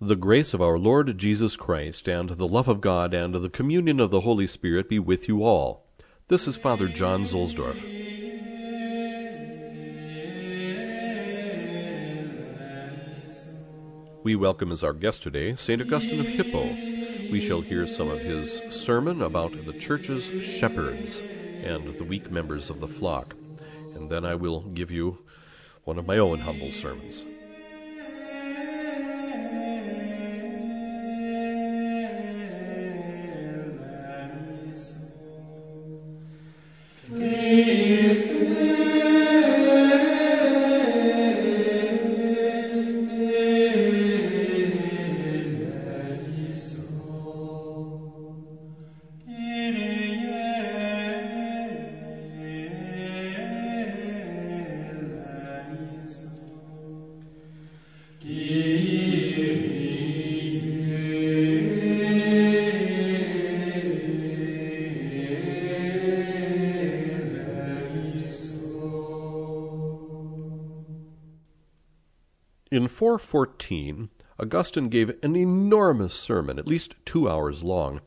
The grace of our Lord Jesus Christ, and the love of God, and the communion of the Holy Spirit be with you all. This is Father John Zuhlsdorf. We welcome as our guest today St. Augustine of Hippo. We shall hear some of his sermon about the church's shepherds and the weak members of the flock. And then I will give you one of my own humble sermons. 414, Augustine gave an enormous sermon, at least two hours long,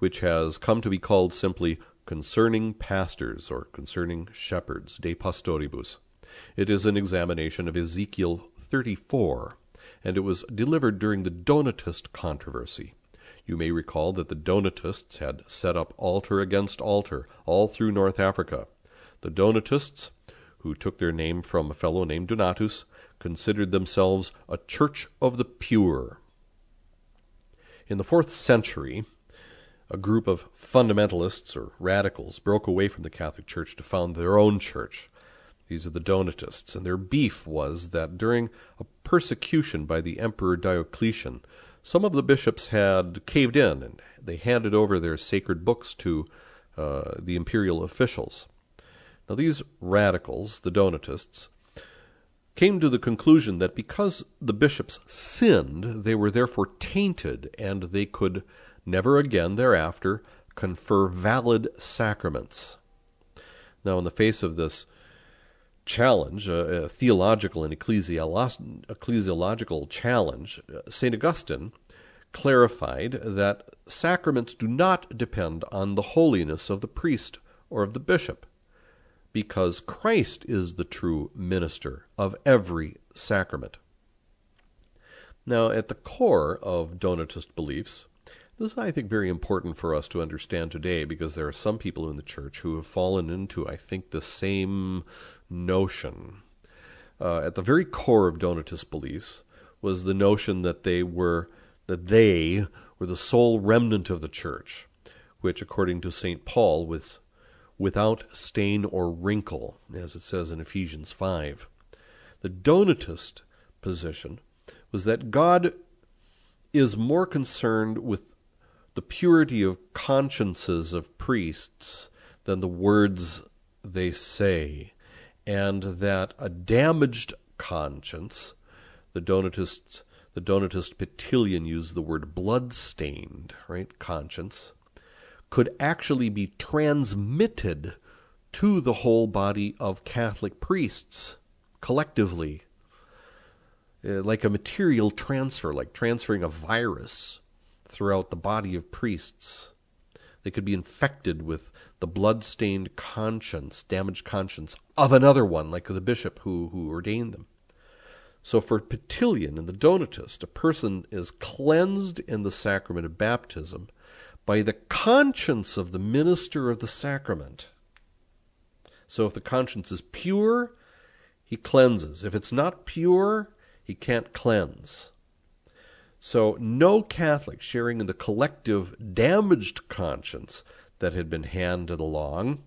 which has come to be called simply Concerning Pastors or Concerning Shepherds, De Pastoribus. It is an examination of Ezekiel 34, and it was delivered during the Donatist controversy. You may recall that the Donatists had set up altar against altar all through North Africa. The Donatists, who took their name from a fellow named Donatus, considered themselves a church of the pure. In the fourth century, a group of fundamentalists or radicals broke away from the Catholic Church to found their own church. These are the Donatists, and their beef was that during a persecution by the Emperor Diocletian, some of the bishops had caved in and they handed over their sacred books to uh, the imperial officials. Now, these radicals, the Donatists, came to the conclusion that because the bishops sinned, they were therefore tainted, and they could never again thereafter confer valid sacraments. Now, in the face of this challenge, a, a theological and ecclesiological challenge, uh, St. Augustine clarified that sacraments do not depend on the holiness of the priest or of the bishop because Christ is the true minister of every sacrament. Now, at the core of Donatist beliefs, this is, I think, very important for us to understand today because there are some people in the church who have fallen into, I think, the same notion. Uh, at the very core of Donatist beliefs was the notion that they were that they were the sole remnant of the church, which, according to St. Paul, was without stain or wrinkle, as it says in Ephesians 5. The Donatist position was that God is more concerned with the purity of consciences of priests than the words they say, and that a damaged conscience, the Donatists, the Donatist Petilian used the word blood-stained, right, conscience, could actually be transmitted to the whole body of Catholic priests collectively, uh, like a material transfer, like transferring a virus throughout the body of priests. They could be infected with the blood-stained conscience, damaged conscience of another one, like the bishop who, who ordained them. So for Petilian and the Donatist, a person is cleansed in the sacrament of baptism by the conscience of the minister of the sacrament. So if the conscience is pure, he cleanses. If it's not pure, he can't cleanse. So no Catholic sharing in the collective damaged conscience that had been handed along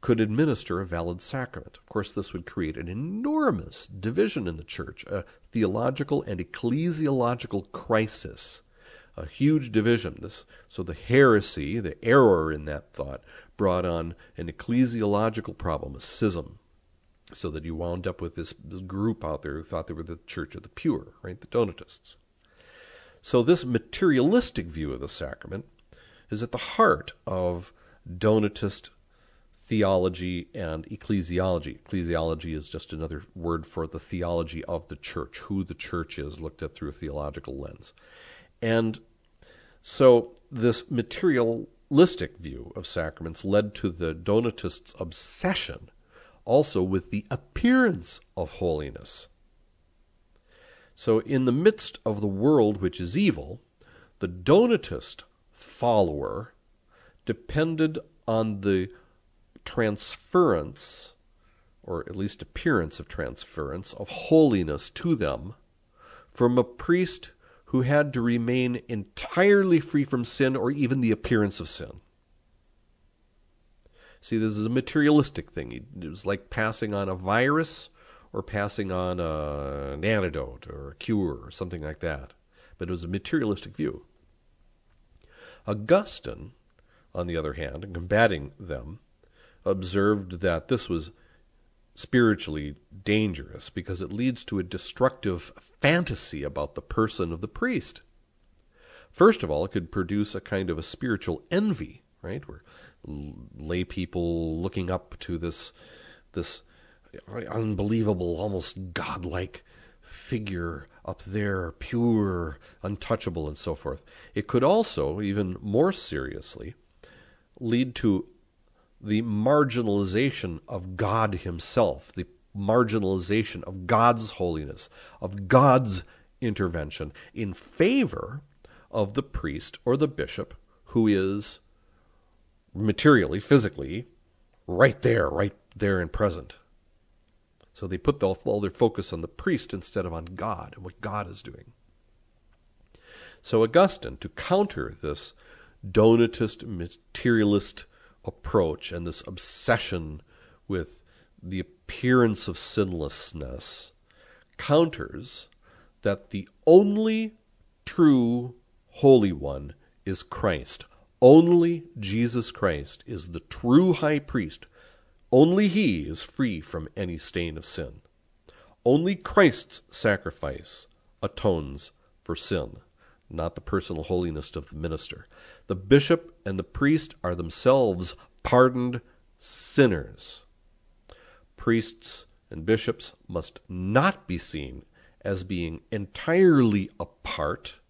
could administer a valid sacrament. Of course, this would create an enormous division in the church, a theological and ecclesiological crisis a huge division. This, so the heresy, the error in that thought, brought on an ecclesiological problem, a schism, so that you wound up with this, this group out there who thought they were the church of the pure, right, the Donatists. So this materialistic view of the sacrament is at the heart of Donatist theology and ecclesiology. Ecclesiology is just another word for the theology of the church, who the church is, looked at through a theological lens. And so this materialistic view of sacraments led to the Donatists' obsession also with the appearance of holiness. So, in the midst of the world which is evil, the Donatist follower depended on the transference, or at least appearance of transference, of holiness to them from a priest who had to remain entirely free from sin or even the appearance of sin. See, this is a materialistic thing. It was like passing on a virus or passing on a, an antidote or a cure or something like that. But it was a materialistic view. Augustine, on the other hand, in combating them, observed that this was spiritually dangerous because it leads to a destructive fantasy about the person of the priest. First of all, it could produce a kind of a spiritual envy, right? Where lay people looking up to this this unbelievable, almost godlike figure up there, pure, untouchable, and so forth. It could also, even more seriously, lead to the marginalization of God Himself, the marginalization of God's holiness, of God's intervention in favor of the priest or the bishop who is materially, physically, right there, right there and present. So they put all their focus on the priest instead of on God and what God is doing. So Augustine, to counter this Donatist materialist approach and this obsession with the appearance of sinlessness, counters that the only true Holy One is Christ. Only Jesus Christ is the true high priest. Only he is free from any stain of sin. Only Christ's sacrifice atones for sin, not the personal holiness of the minister. The bishop and the priest are themselves pardoned sinners. Priests and bishops must not be seen as being entirely apart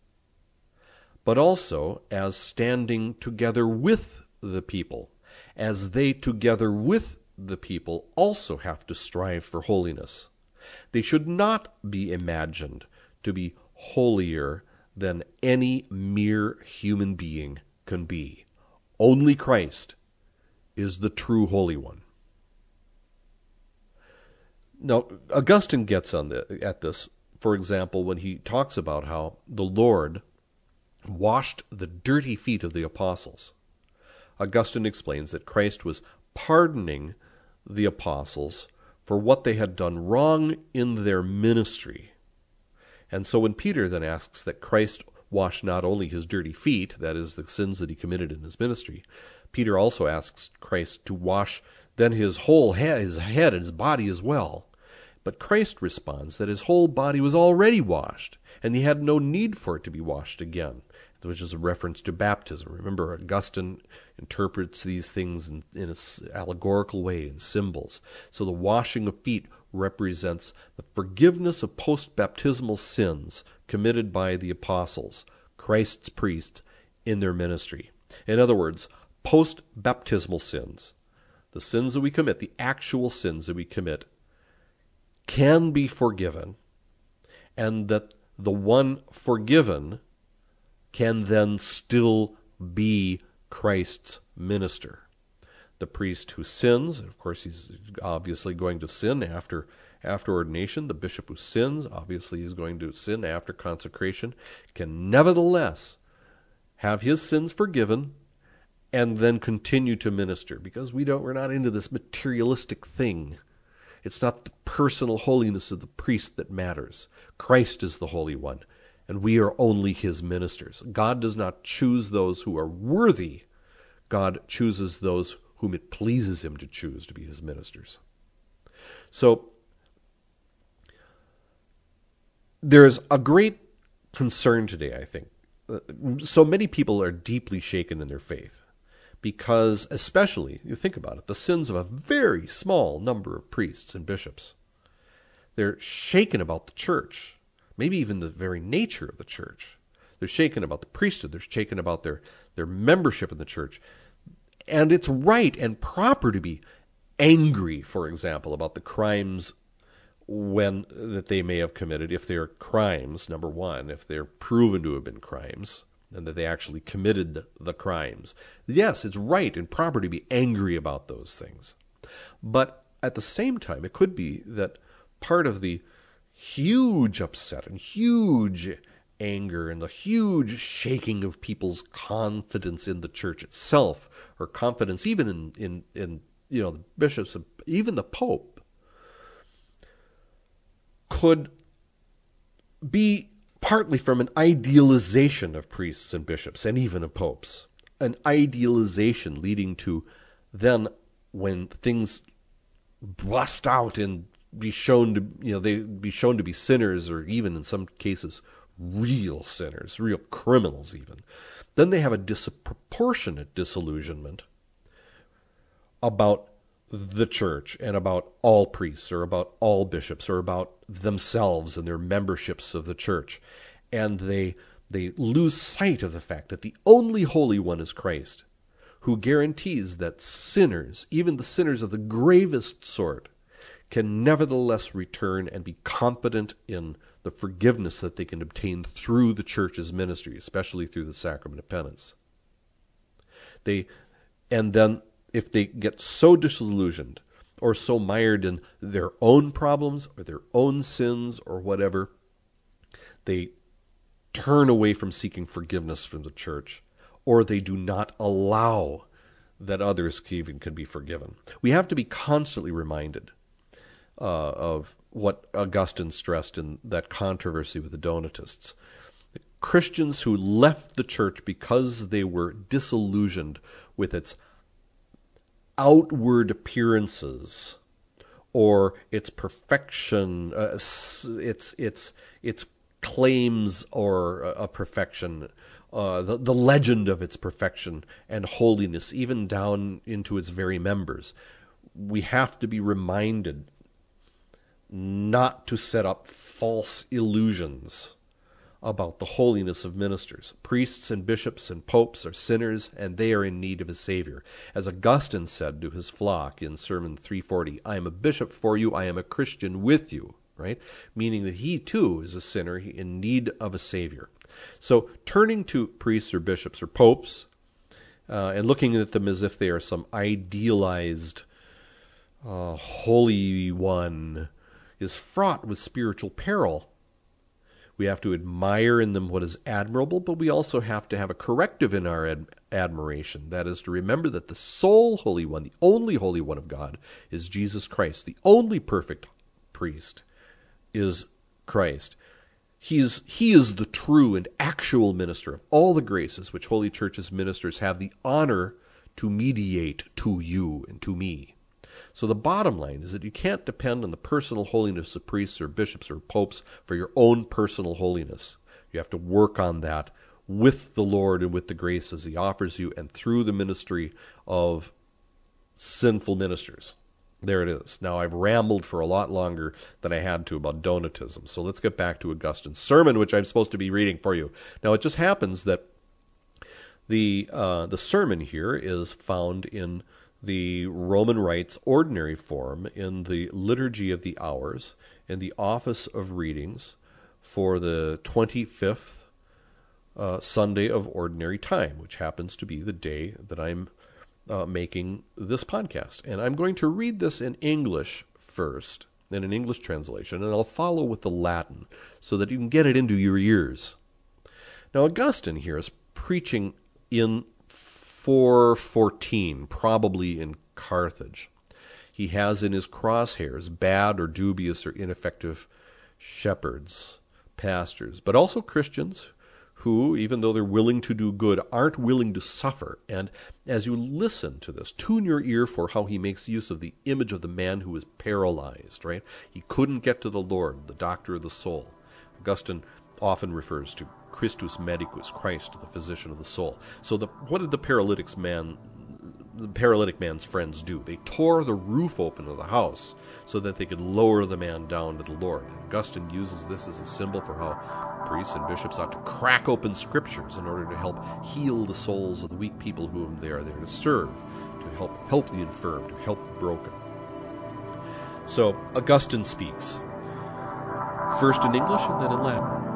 but also as standing together with the people, as they together with the people also have to strive for holiness. They should not be imagined to be holier than any mere human being can be. Only Christ is the true Holy One. Now, Augustine gets on the, at this, for example, when he talks about how the Lord washed the dirty feet of the apostles. Augustine explains that Christ was pardoning the apostles for what they had done wrong in their ministry. And so when Peter then asks that Christ wash not only his dirty feet, that is, the sins that he committed in his ministry, Peter also asks Christ to wash then his whole head, his head and his body as well. But Christ responds that his whole body was already washed, and he had no need for it to be washed again which is a reference to baptism. Remember, Augustine interprets these things in, in an allegorical way, in symbols. So the washing of feet represents the forgiveness of post baptismal sins committed by the apostles, Christ's priests, in their ministry. In other words, post baptismal sins, the sins that we commit, the actual sins that we commit, can be forgiven, and that the one forgiven can then still be Christ's minister. The priest who sins, of course, he's obviously going to sin after after ordination. The bishop who sins, obviously, is going to sin after consecration, can nevertheless have his sins forgiven and then continue to minister because we don't we're not into this materialistic thing. It's not the personal holiness of the priest that matters. Christ is the Holy One and we are only his ministers. God does not choose those who are worthy, God chooses those whom it pleases him to choose to be his ministers. So, there's a great concern today, I think. Uh, so many people are deeply shaken in their faith because, especially, you think about it, the sins of a very small number of priests and bishops. They're shaken about the church, maybe even the very nature of the church. They're shaken about the priesthood, they're shaken about their, their membership in the church. And it's right and proper to be angry, for example, about the crimes when that they may have committed, if they are crimes, number one, if they're proven to have been crimes, and that they actually committed the crimes. Yes, it's right and proper to be angry about those things. But at the same time, it could be that part of the huge upset and huge anger and the huge shaking of people's confidence in the church itself, or confidence even in, in, in you know the bishops, even the Pope, could be partly from an idealization of priests and bishops and even of popes. An idealization leading to then when things bust out and be shown to you know they be shown to be sinners or even in some cases real sinners, real criminals even. Then they have a disproportionate disillusionment about the church and about all priests or about all bishops or about themselves and their memberships of the church. And they they lose sight of the fact that the only holy one is Christ, who guarantees that sinners, even the sinners of the gravest sort, can nevertheless return and be competent in the forgiveness that they can obtain through the church's ministry, especially through the sacrament of penance. They and then if they get so disillusioned or so mired in their own problems or their own sins or whatever, they turn away from seeking forgiveness from the church or they do not allow that others even can be forgiven. We have to be constantly reminded uh, of what Augustine stressed in that controversy with the Donatists. Christians who left the church because they were disillusioned with its outward appearances or its perfection, uh, its its its claims or uh, a perfection, uh, the the legend of its perfection and holiness, even down into its very members. We have to be reminded not to set up false illusions about the holiness of ministers. Priests and bishops and popes are sinners, and they are in need of a Savior. As Augustine said to his flock in Sermon 340, I am a bishop for you, I am a Christian with you, right? Meaning that he too is a sinner in need of a Savior. So turning to priests or bishops or popes uh, and looking at them as if they are some idealized uh, holy one is fraught with spiritual peril we have to admire in them what is admirable, but we also have to have a corrective in our ad- admiration. That is to remember that the sole Holy One, the only Holy One of God, is Jesus Christ. The only perfect priest is Christ. He is, he is the true and actual minister of all the graces which Holy Church's ministers have the honor to mediate to you and to me. So the bottom line is that you can't depend on the personal holiness of priests or bishops or popes for your own personal holiness. You have to work on that with the Lord and with the graces He offers you and through the ministry of sinful ministers. There it is. Now, I've rambled for a lot longer than I had to about Donatism. So let's get back to Augustine's sermon, which I'm supposed to be reading for you. Now, it just happens that the, uh, the sermon here is found in the Roman Rites ordinary form in the Liturgy of the Hours in the Office of Readings for the 25th uh, Sunday of Ordinary Time, which happens to be the day that I'm uh, making this podcast. And I'm going to read this in English first, in an English translation, and I'll follow with the Latin so that you can get it into your ears. Now, Augustine here is preaching in 414, probably in Carthage. He has in his crosshairs bad or dubious or ineffective shepherds, pastors, but also Christians who, even though they're willing to do good, aren't willing to suffer. And as you listen to this, tune your ear for how he makes use of the image of the man who is paralyzed, right? He couldn't get to the Lord, the doctor of the soul. Augustine often refers to Christus medicus, Christ, the physician of the soul. So, the, what did the paralytic's man the paralytic man's friends do? They tore the roof open of the house so that they could lower the man down to the Lord. Augustine uses this as a symbol for how priests and bishops ought to crack open scriptures in order to help heal the souls of the weak people whom they are there to serve, to help help the infirm, to help the broken. So Augustine speaks, first in English and then in Latin.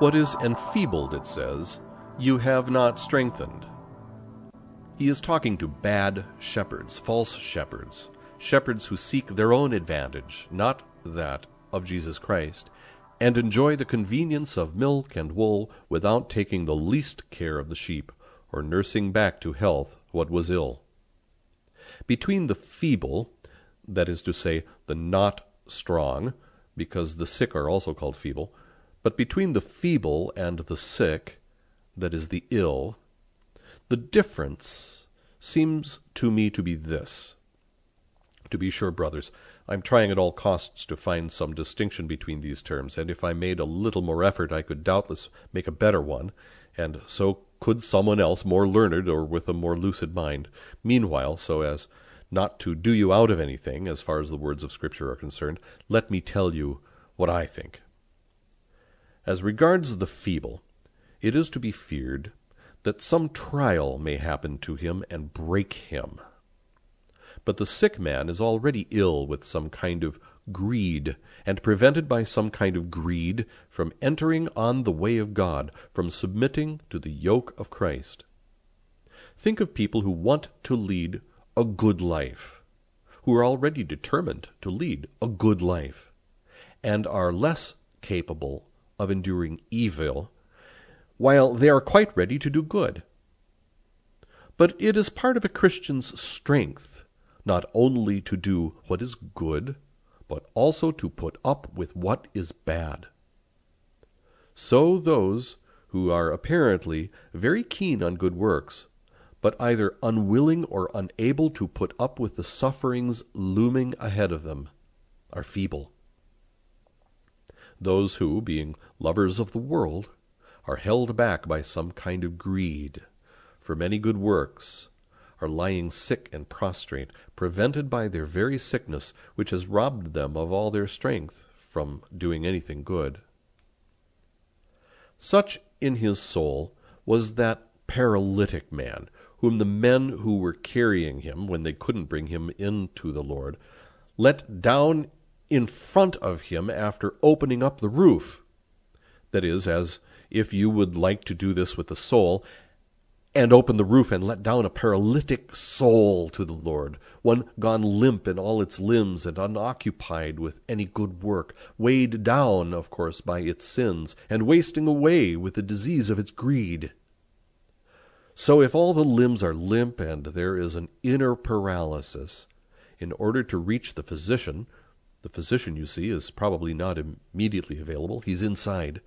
What is enfeebled, it says, you have not strengthened. He is talking to bad shepherds, false shepherds, shepherds who seek their own advantage, not that of Jesus Christ, and enjoy the convenience of milk and wool without taking the least care of the sheep, or nursing back to health what was ill. Between the feeble, that is to say, the not strong, because the sick are also called feeble, but between the feeble and the sick, that is, the ill, the difference seems to me to be this. To be sure, brothers, I am trying at all costs to find some distinction between these terms, and if I made a little more effort I could doubtless make a better one, and so could someone else more learned or with a more lucid mind. Meanwhile, so as not to do you out of anything, as far as the words of Scripture are concerned, let me tell you what I think. As regards the feeble, it is to be feared that some trial may happen to him and break him. But the sick man is already ill with some kind of greed, and prevented by some kind of greed from entering on the way of God, from submitting to the yoke of Christ. Think of people who want to lead a good life, who are already determined to lead a good life, and are less capable of enduring evil, while they are quite ready to do good. But it is part of a Christian's strength not only to do what is good, but also to put up with what is bad. So those who are apparently very keen on good works, but either unwilling or unable to put up with the sufferings looming ahead of them, are feeble. Those who, being lovers of the world, are held back by some kind of greed for many good works, are lying sick and prostrate, prevented by their very sickness, which has robbed them of all their strength from doing anything good. Such in his soul was that paralytic man, whom the men who were carrying him, when they couldn't bring him in to the Lord, let down in front of him after opening up the roof. That is, as if you would like to do this with the soul, and open the roof and let down a paralytic soul to the Lord, one gone limp in all its limbs and unoccupied with any good work, weighed down, of course, by its sins, and wasting away with the disease of its greed. So if all the limbs are limp and there is an inner paralysis, in order to reach the physician, the physician, you see, is probably not immediately available. He's inside.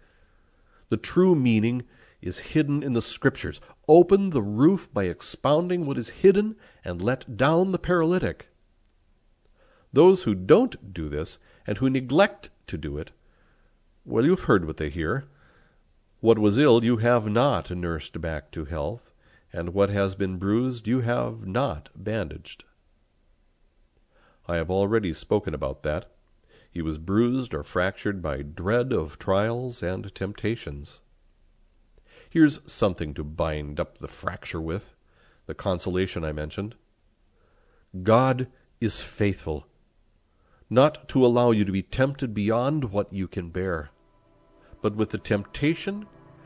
The true meaning is hidden in the Scriptures. Open the roof by expounding what is hidden and let down the paralytic. Those who don't do this and who neglect to do it, well, you've heard what they hear. What was ill you have not nursed back to health, and what has been bruised you have not bandaged. I have already spoken about that. He was bruised or fractured by dread of trials and temptations. Here's something to bind up the fracture with, the consolation I mentioned. God is faithful, not to allow you to be tempted beyond what you can bear, but with the temptation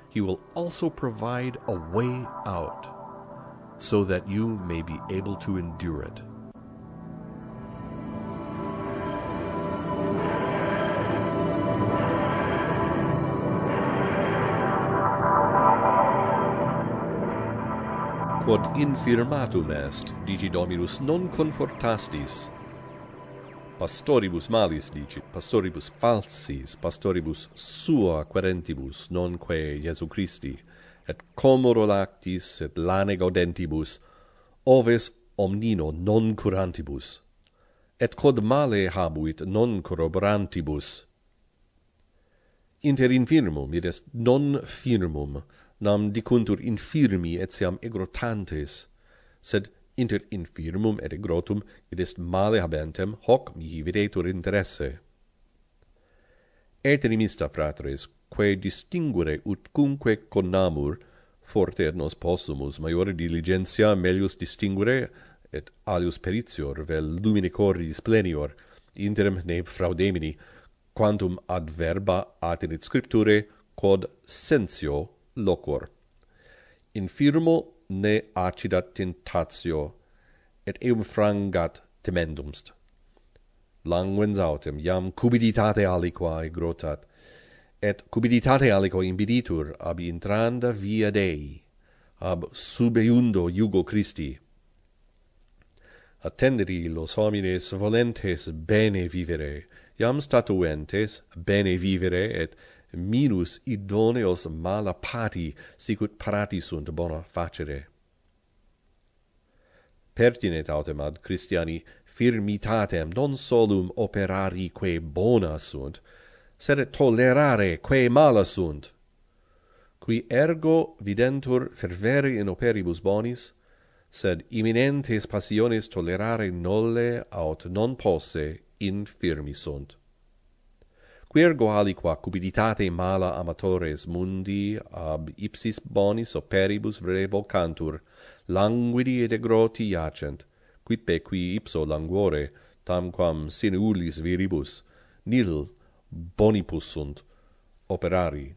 he will also provide a way out, so that you may be able to endure it. quod infirmatum est, dici Dominus, non confortastis. Pastoribus malis, dicit, pastoribus falsis, pastoribus sua querentibus, nonque Iesu Christi, et comoro lactis, et lane dentibus, oves omnino non curantibus, et quod male habuit non corroborantibus. Inter infirmum, id est non firmum, nam dicuntur infirmi etiam egrotantes sed inter infirmum et egrotum id est male habentem hoc mihi videtur interesse. Eternimista fratres quae distinguere ut cumque connamur forte et nos possumus maiore diligentia melius distinguere et alius peritior vel lumine cordis plenior interim ne fraudemini quantum ad verba atenit scripture quod sensio locor. Infirmo ne acidat tentatio, et eum frangat temendumst. Languens autem, iam cubiditate aliquae grotat, et cubiditate aliquo imbiditur ab intranda via Dei, ab subeundo iugo Christi. Attenderi los homines volentes bene vivere, iam statuentes bene vivere et minus idoneos mala pati sicut parati sunt bona facere pertinet autem ad Christiani firmitatem non solum operari quae bona sunt, sed et tolerare quae mala sunt. Qui ergo videntur fervere in operibus bonis, sed imminentes passiones tolerare nolle aut non posse infirmi sunt quergo aliqua cupiditate mala amatores mundi ab ipsis bonis operibus revocantur, languidi et egroti iacent, quidpe qui ipso languore, tamquam sine ullis viribus, nil bonipus sunt operari.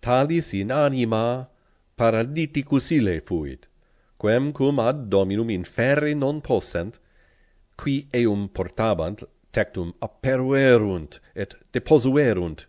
Talis in anima paralyticus ile fuit, quem cum ad dominum inferre non possent, qui eum portabant tectum aperuerunt et deposuerunt.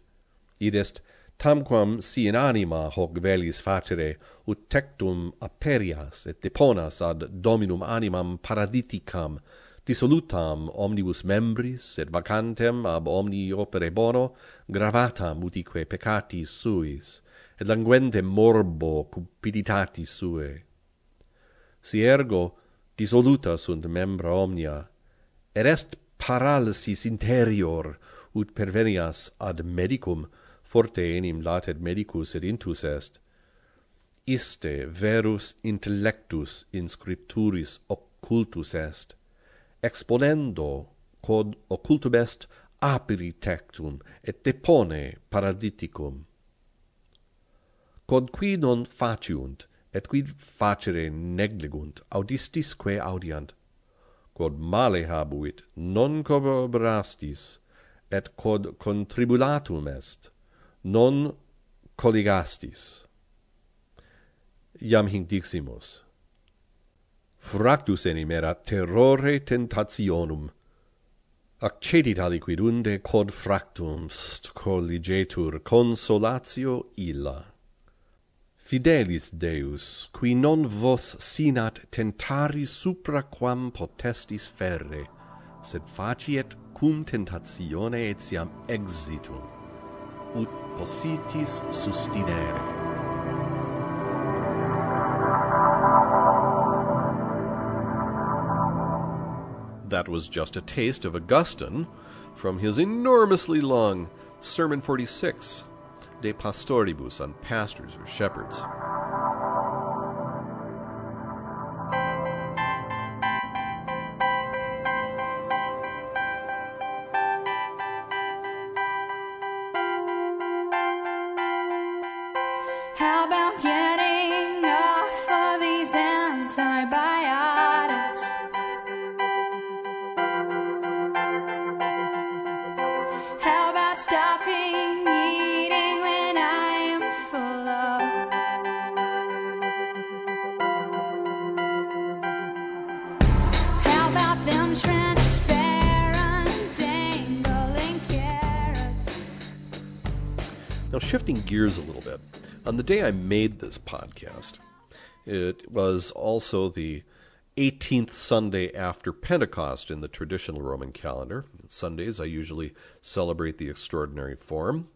Id est tamquam si in anima hoc velis facere ut tectum aperias et deponas ad dominum animam paraditicam dissolutam omnibus membris et vacantem ab omni opere bono gravatam utique peccatis suis et languente morbo cupiditatis suae si ergo dissoluta sunt membra omnia et est paralysis interior ut pervenias ad medicum forte enim latet medicus et intus est. Iste verus intellectus in scripturis occultus est. Exponendo quod occultum est aperi tectum et depone paraditicum quod qui non faciunt et quid facere negligunt audistisque audiant quod male habuit non corroborastis et quod contribulatum est non colligastis iam hinc diximus. Fractus enim erat terrore tentationum. Accedit aliquid unde quod fractum colligetur consolatio illa fidelis Deus, qui non vos sinat tentari supra quam potestis ferre, sed faciet cum tentatione etiam exitum, ut possitis sustinere. That was just a taste of Augustine from his enormously long Sermon 46 de pastoribus on pastors or shepherds. Shifting gears a little bit, on the day I made this podcast, it was also the 18th Sunday after Pentecost in the traditional Roman calendar. On Sundays, I usually celebrate the extraordinary form.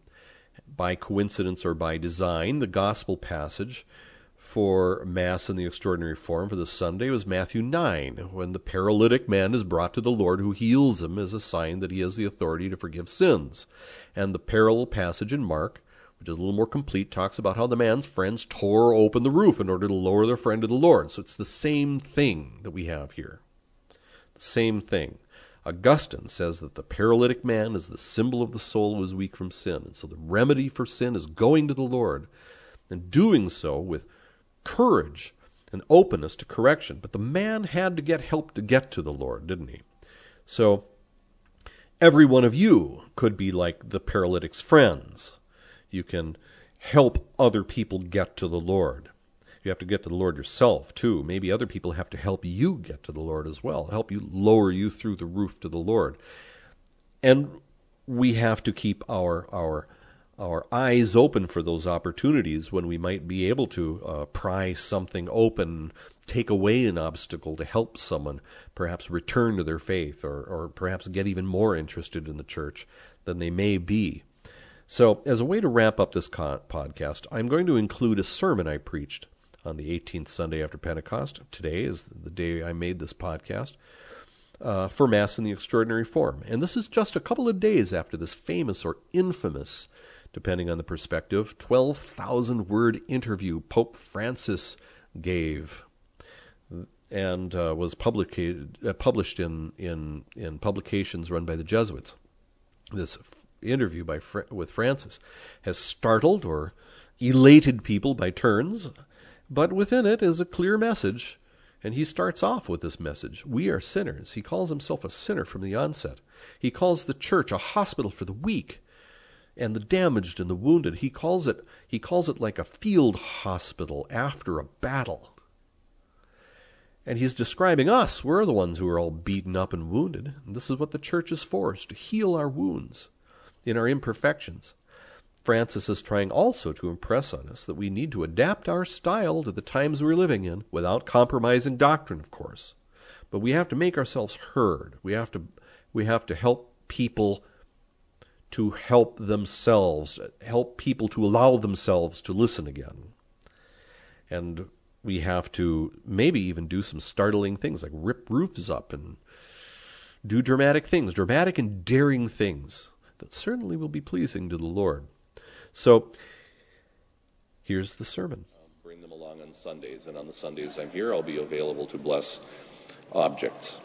By coincidence or by design, the gospel passage for Mass in the extraordinary form for this Sunday was Matthew 9, when the paralytic man is brought to the Lord who heals him as a sign that he has the authority to forgive sins. And the parallel passage in Mark, which is a little more complete, talks about how the man's friends tore open the roof in order to lower their friend to the Lord. So it's the same thing that we have here. The same thing. Augustine says that the paralytic man is the symbol of the soul who is weak from sin. And so the remedy for sin is going to the Lord and doing so with courage and openness to correction. But the man had to get help to get to the Lord, didn't he? So every one of you could be like the paralytic's friends. You can help other people get to the Lord. You have to get to the Lord yourself, too. Maybe other people have to help you get to the Lord as well, help you lower you through the roof to the Lord. And we have to keep our, our our eyes open for those opportunities when we might be able to uh, pry something open, take away an obstacle to help someone perhaps return to their faith or, or perhaps get even more interested in the church than they may be. So, as a way to wrap up this podcast, I'm going to include a sermon I preached on the 18th Sunday after Pentecost. Today is the day I made this podcast. Uh, for Mass in the Extraordinary Form. And this is just a couple of days after this famous or infamous depending on the perspective, 12,000 word interview Pope Francis gave and uh, was uh, published in, in, in publications run by the Jesuits. This interview by with Francis has startled or elated people by turns, but within it is a clear message. And he starts off with this message We are sinners. He calls himself a sinner from the onset. He calls the church a hospital for the weak and the damaged and the wounded. He calls it he calls it like a field hospital after a battle. And he's describing us. We're the ones who are all beaten up and wounded. And this is what the church is for, is to heal our wounds in our imperfections. Francis is trying also to impress on us that we need to adapt our style to the times we're living in without compromising doctrine, of course. But we have to make ourselves heard. We have to we have to help people to help themselves, help people to allow themselves to listen again. And we have to maybe even do some startling things like rip roofs up and do dramatic things, dramatic and daring things that certainly will be pleasing to the Lord. So here's the sermon. Bring them along on Sundays, and on the Sundays I'm here, I'll be available to bless objects.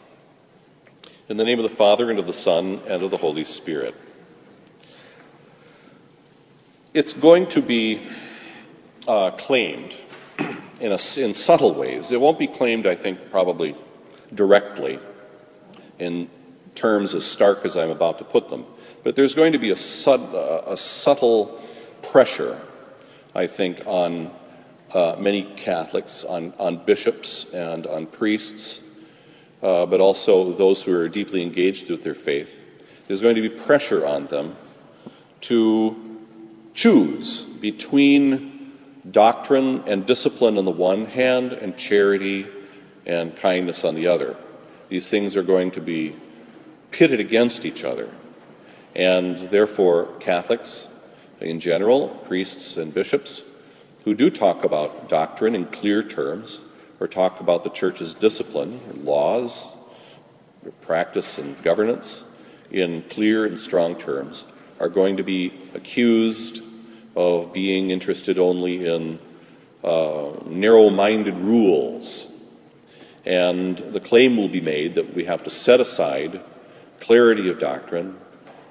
In the name of the Father, and of the Son, and of the Holy Spirit. It's going to be uh, claimed in, a, in subtle ways. It won't be claimed, I think, probably directly in terms as stark as I'm about to put them. But there's going to be a, sub, uh, a subtle pressure, I think, on uh, many Catholics, on, on bishops and on priests, uh, but also those who are deeply engaged with their faith. There's going to be pressure on them to choose between doctrine and discipline on the one hand and charity and kindness on the other. These things are going to be pitted against each other. And therefore, Catholics in general, priests and bishops, who do talk about doctrine in clear terms, or talk about the church's discipline, laws, practice, and governance in clear and strong terms, are going to be accused of being interested only in uh, narrow minded rules. And the claim will be made that we have to set aside clarity of doctrine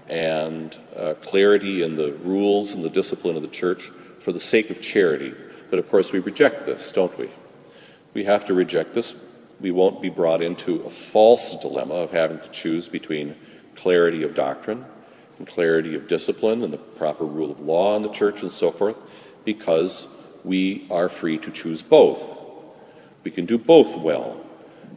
and uh, clarity in the rules and the discipline of the church for the sake of charity. But of course, we reject this, don't we? We have to reject this. We won't be brought into a false dilemma of having to choose between clarity of doctrine and clarity of discipline and the proper rule of law in the church and so forth, because we are free to choose both. We can do both well.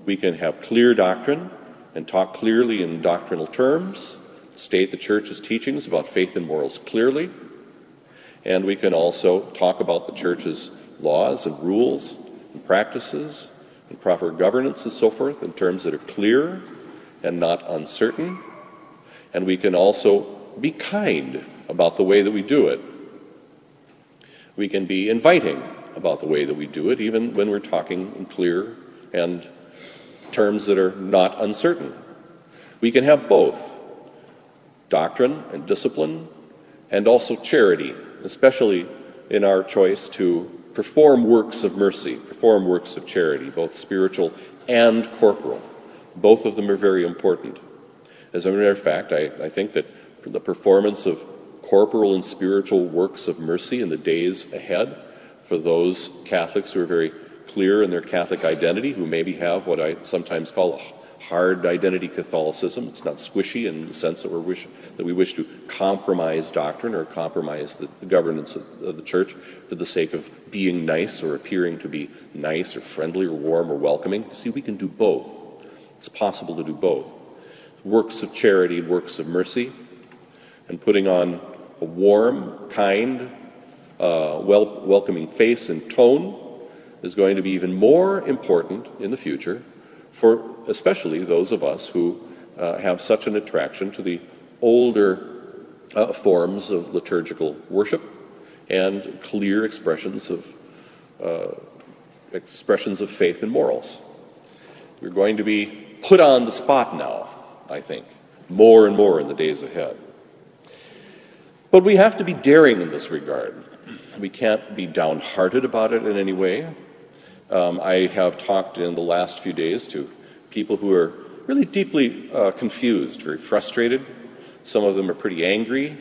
We can have clear doctrine and talk clearly in doctrinal terms, state the church's teachings about faith and morals clearly, and we can also talk about the church's laws and rules and practices and proper governance and so forth in terms that are clear and not uncertain. And we can also be kind about the way that we do it. We can be inviting about the way that we do it, even when we're talking in clear and terms that are not uncertain. We can have both doctrine and discipline, and also charity, especially in our choice to perform works of mercy, perform works of charity, both spiritual and corporal. Both of them are very important. As a matter of fact, I, I think that the performance of corporal and spiritual works of mercy in the days ahead for those Catholics who are very clear in their Catholic identity, who maybe have what I sometimes call a hard identity Catholicism. It's not squishy in the sense that, we wish, that we wish to compromise doctrine or compromise the, the governance of, of the church for the sake of being nice or appearing to be nice or friendly or warm or welcoming. See, we can do both. It's possible to do both. Works of charity works of mercy, and putting on a warm, kind, uh, wel- welcoming face and tone is going to be even more important in the future for especially those of us who uh, have such an attraction to the older uh, forms of liturgical worship and clear expressions of uh, expressions of faith and morals. We're going to be put on the spot now, I think, more and more in the days ahead. But we have to be daring in this regard. We can't be downhearted about it in any way. Um, I have talked in the last few days to people who are really deeply uh, confused, very frustrated. Some of them are pretty angry,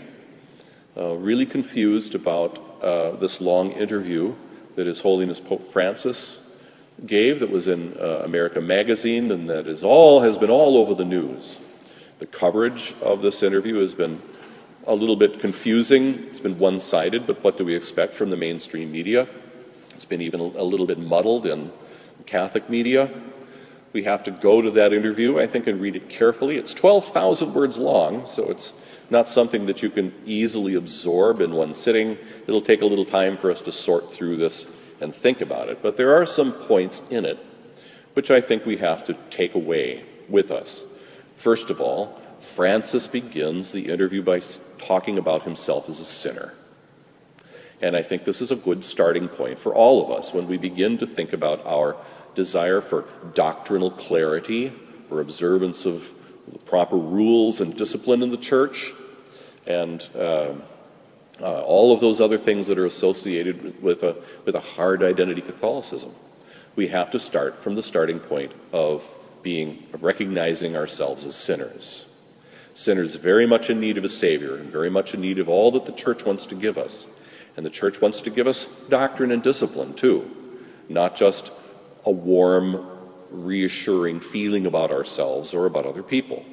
uh, really confused about uh, this long interview that His Holiness Pope Francis gave that was in uh, America Magazine and that is all has been all over the news. The coverage of this interview has been a little bit confusing. It's been one sided, but what do we expect from the mainstream media? It's been even a little bit muddled in Catholic media. We have to go to that interview, I think, and read it carefully. It's 12,000 words long, so it's not something that you can easily absorb in one sitting. It'll take a little time for us to sort through this and think about it. But there are some points in it which I think we have to take away with us. First of all, Francis begins the interview by talking about himself as a sinner. And I think this is a good starting point for all of us when we begin to think about our desire for doctrinal clarity or observance of proper rules and discipline in the church and uh, uh, all of those other things that are associated with a, with a hard identity Catholicism. We have to start from the starting point of being of recognizing ourselves as sinners. Sinners very much in need of a Savior and very much in need of all that the church wants to give us. And the church wants to give us doctrine and discipline too, not just a warm, reassuring feeling about ourselves or about other people.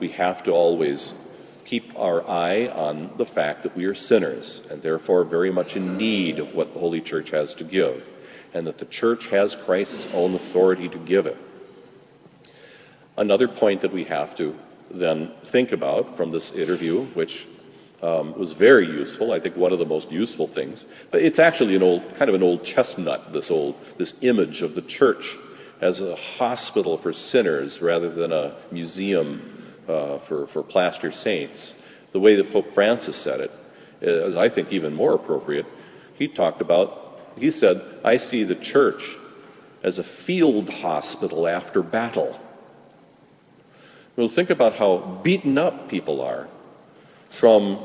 We have to always keep our eye on the fact that we are sinners and therefore very much in need of what the Holy Church has to give, and that the church has Christ's own authority to give it. Another point that we have to then think about from this interview, which um, was very useful. I think one of the most useful things. But it's actually an old, kind of an old chestnut. This old, this image of the church as a hospital for sinners rather than a museum uh, for for plaster saints. The way that Pope Francis said it is, I think, even more appropriate. He talked about. He said, "I see the church as a field hospital after battle." Well, think about how beaten up people are from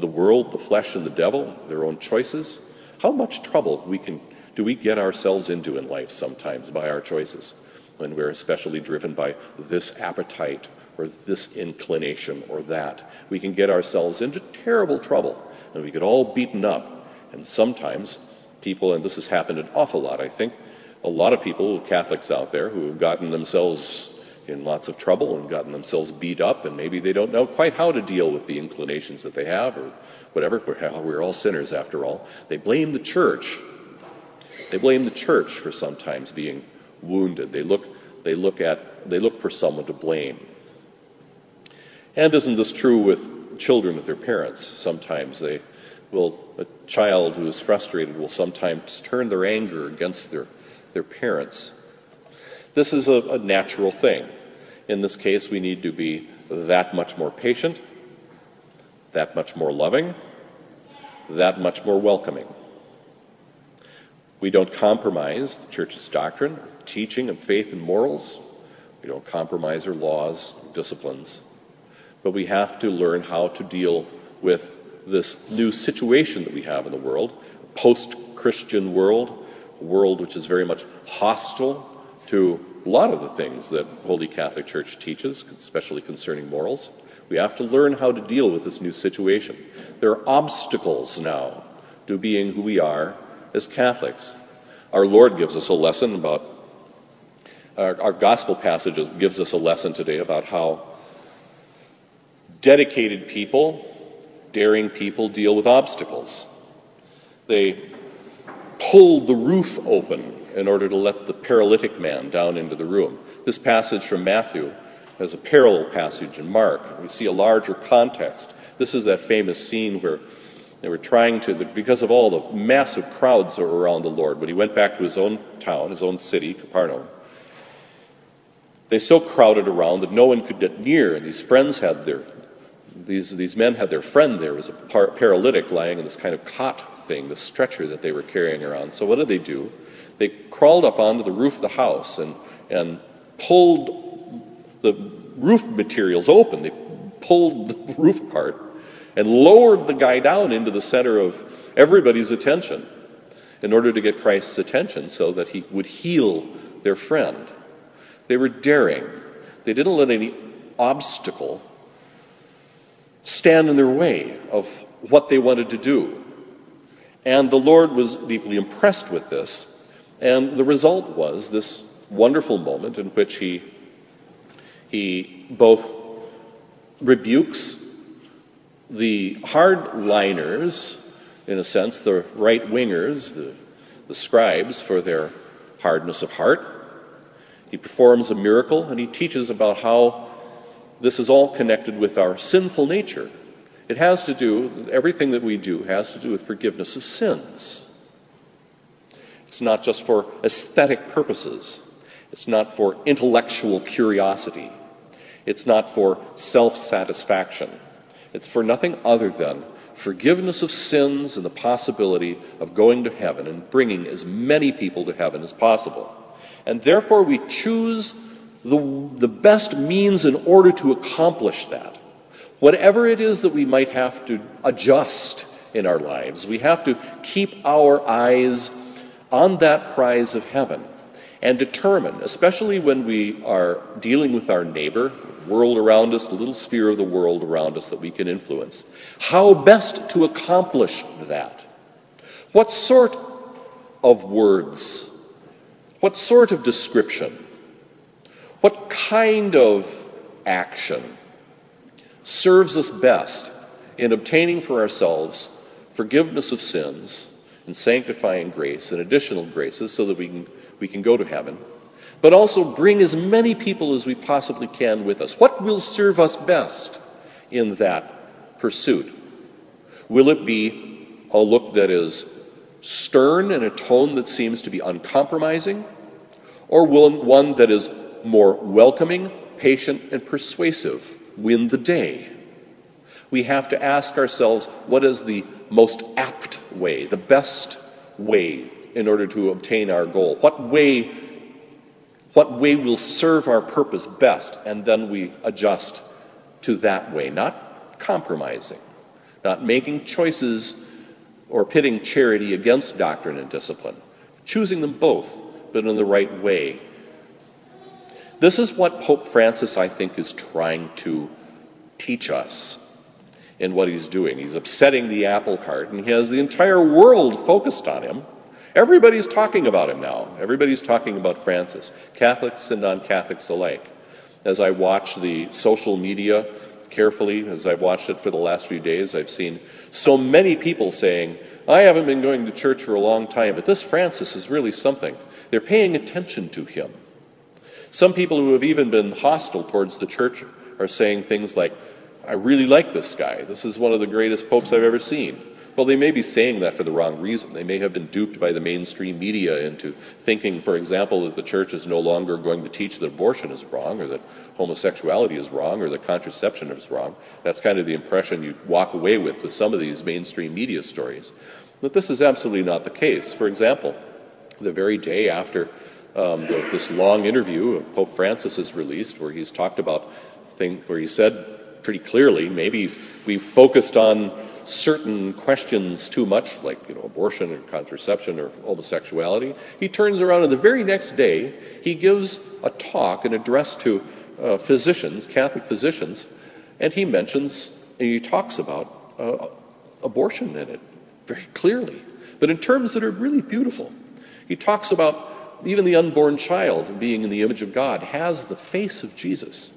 the world, the flesh, and the devil, their own choices. How much trouble we can do we get ourselves into in life sometimes by our choices when we're especially driven by this appetite or this inclination or that. We can get ourselves into terrible trouble and we get all beaten up. And sometimes people, and this has happened an awful lot, I think, a lot of people, Catholics out there, who have gotten themselves in lots of trouble and gotten themselves beat up, and maybe they don't know quite how to deal with the inclinations that they have or whatever. We're, all sinners after all. They blame the church. They blame the church for sometimes being wounded. They look, they look at, they look for someone to blame. And isn't this true with children with their parents? Sometimes they will, a child who is frustrated will sometimes turn their anger against their, their parents. This is a, a natural thing. In this case, we need to be that much more patient, that much more loving, that much more welcoming. We don't compromise the church's doctrine, teaching, and faith and morals. We don't compromise our laws, disciplines. But we have to learn how to deal with this new situation that we have in the world, post Christian world, a world which is very much hostile to a lot of the things that Holy Catholic Church teaches, especially concerning morals. We have to learn how to deal with this new situation. There are obstacles now to being who we are as Catholics. Our Lord gives us a lesson about, our, our gospel passage gives us a lesson today about how dedicated people, daring people deal with obstacles. They pulled the roof open in order to let the paralytic man down into the room. This passage from Matthew has a parallel passage in Mark. We see a larger context. This is that famous scene where they were trying to, because of all the massive crowds that were around the Lord, when he went back to his own town, his own city, Capernaum, they so crowded around that no one could get near, and these friends had their, these, these men had their friend there was a par- paralytic lying in this kind of cot thing, this stretcher that they were carrying around. So what did they do? They crawled up onto the roof of the house and, and pulled the roof materials open. They pulled the roof apart and lowered the guy down into the center of everybody's attention in order to get Christ's attention so that he would heal their friend. They were daring. They didn't let any obstacle stand in their way of what they wanted to do. And the Lord was deeply impressed with this. And the result was this wonderful moment in which he, he both rebukes the hardliners, in a sense, the right wingers, the, the scribes, for their hardness of heart. He performs a miracle and he teaches about how this is all connected with our sinful nature. It has to do, everything that we do has to do with forgiveness of sins. It's not just for aesthetic purposes, it's not for intellectual curiosity, it's not for self satisfaction. It's for nothing other than forgiveness of sins and the possibility of going to heaven and bringing as many people to heaven as possible. And therefore, we choose the, the best means in order to accomplish that. Whatever it is that we might have to adjust in our lives, we have to keep our eyes on that prize of heaven and determine, especially when we are dealing with our neighbor, world around us, the little sphere of the world around us that we can influence, how best to accomplish that. What sort of words, what sort of description, what kind of action serves us best in obtaining for ourselves forgiveness of sins and sanctifying grace and additional graces so that we can, we can go to heaven, but also bring as many people as we possibly can with us. What will serve us best in that pursuit? Will it be a look that is stern and a tone that seems to be uncompromising? Or will one that is more welcoming, patient, and persuasive win the day? We have to ask ourselves what is the most apt way, the best way in order to obtain our goal? What way, what way will serve our purpose best? And then we adjust to that way, not compromising, not making choices or pitting charity against doctrine and discipline, choosing them both, but in the right way. This is what Pope Francis, I think, is trying to teach us in what he's doing. He's upsetting the apple cart, and he has the entire world focused on him. Everybody's talking about him now. Everybody's talking about Francis, Catholics and non Catholics alike. As I watch the social media carefully, as I've watched it for the last few days, I've seen so many people saying, I haven't been going to church for a long time, but this Francis is really something. They're paying attention to him. Some people who have even been hostile towards the church are saying things like, I really like this guy. This is one of the greatest popes I've ever seen. Well, they may be saying that for the wrong reason. They may have been duped by the mainstream media into thinking, for example, that the church is no longer going to teach that abortion is wrong, or that homosexuality is wrong, or that contraception is wrong. That's kind of the impression you walk away with with some of these mainstream media stories. But this is absolutely not the case. For example, the very day after um, the, this long interview of Pope Francis is released, where he's talked about things, where he said pretty clearly, maybe we've focused on certain questions too much, like you know, abortion or contraception or homosexuality. He turns around and the very next day he gives a talk, an address to uh, physicians, Catholic physicians, and he mentions and he talks about uh, abortion in it very clearly, but in terms that are really beautiful. He talks about even the unborn child being in the image of God has the face of Jesus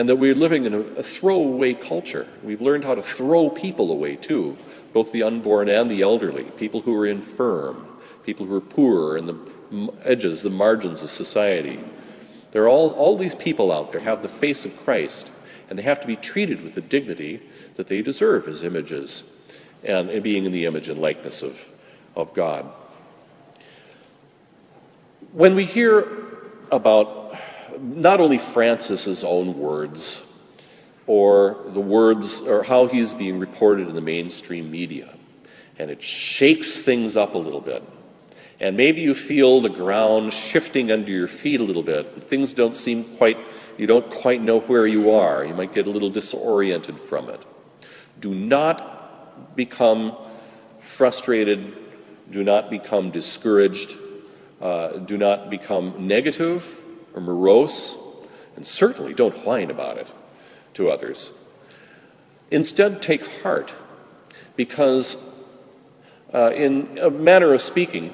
and that we're living in a, a throwaway culture. We've learned how to throw people away too, both the unborn and the elderly, people who are infirm, people who are poor and the edges, the margins of society. There are all, all these people out there have the face of Christ, and they have to be treated with the dignity that they deserve as images and, and being in the image and likeness of, of God. When we hear about not only Francis's own words or the words or how he's being reported in the mainstream media. And it shakes things up a little bit. And maybe you feel the ground shifting under your feet a little bit. Things don't seem quite, you don't quite know where you are. You might get a little disoriented from it. Do not become frustrated. Do not become discouraged. Uh, do not become negative or morose, and certainly don't whine about it to others. Instead, take heart, because uh, in a manner of speaking,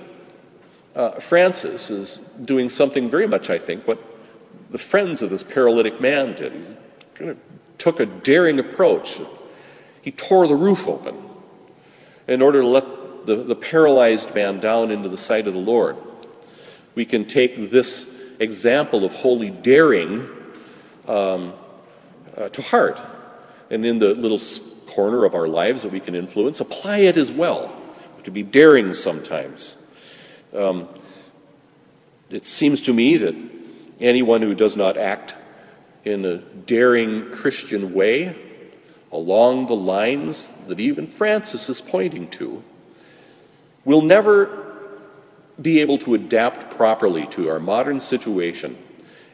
uh, Francis is doing something very much, I think, what the friends of this paralytic man did. He kind of took a daring approach. He tore the roof open in order to let the, the paralyzed man down into the sight of the Lord. We can take this example of holy daring um, uh, to heart. And in the little corner of our lives that we can influence, apply it as well. To be daring sometimes. Um, it seems to me that anyone who does not act in a daring Christian way, along the lines that even Francis is pointing to, will never be able to adapt properly to our modern situation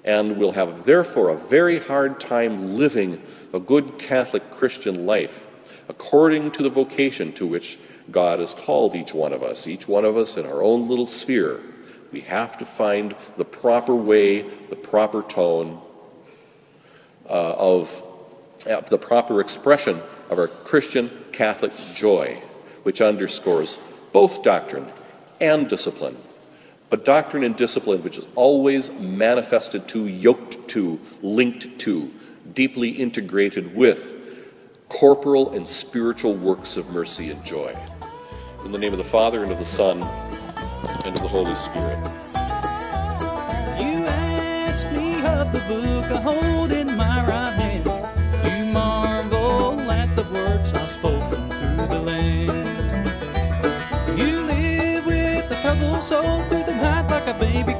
and will have therefore a very hard time living a good Catholic Christian life according to the vocation to which God has called each one of us, each one of us in our own little sphere. We have to find the proper way, the proper tone uh, of uh, the proper expression of our Christian Catholic joy, which underscores both doctrine and discipline. But doctrine and discipline, which is always manifested to, yoked to, linked to, deeply integrated with corporal and spiritual works of mercy and joy. In the name of the Father, and of the Son, and of the Holy Spirit.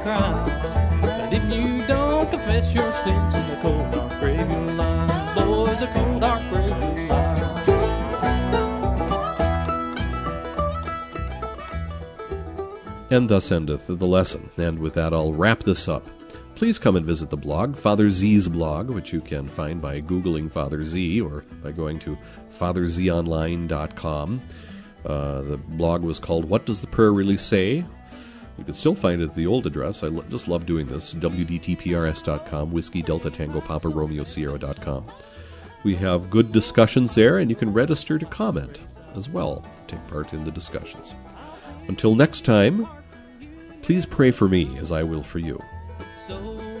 But if you don't confess your sins in the cold dark grave, you'll lie. Boys, a cold dark grave. And thus endeth the lesson. And with that, I'll wrap this up. Please come and visit the blog, Father Z's blog, which you can find by Googling Father Z or by going to FatherZOnline.com. Uh, the blog was called What Does the Prayer Really Say? You can still find it at the old address. I just love doing this WDTPRS.com, Whiskey Delta Tango Papa Romeo Sierra.com. We have good discussions there, and you can register to comment as well, take part in the discussions. Until next time, please pray for me as I will for you. So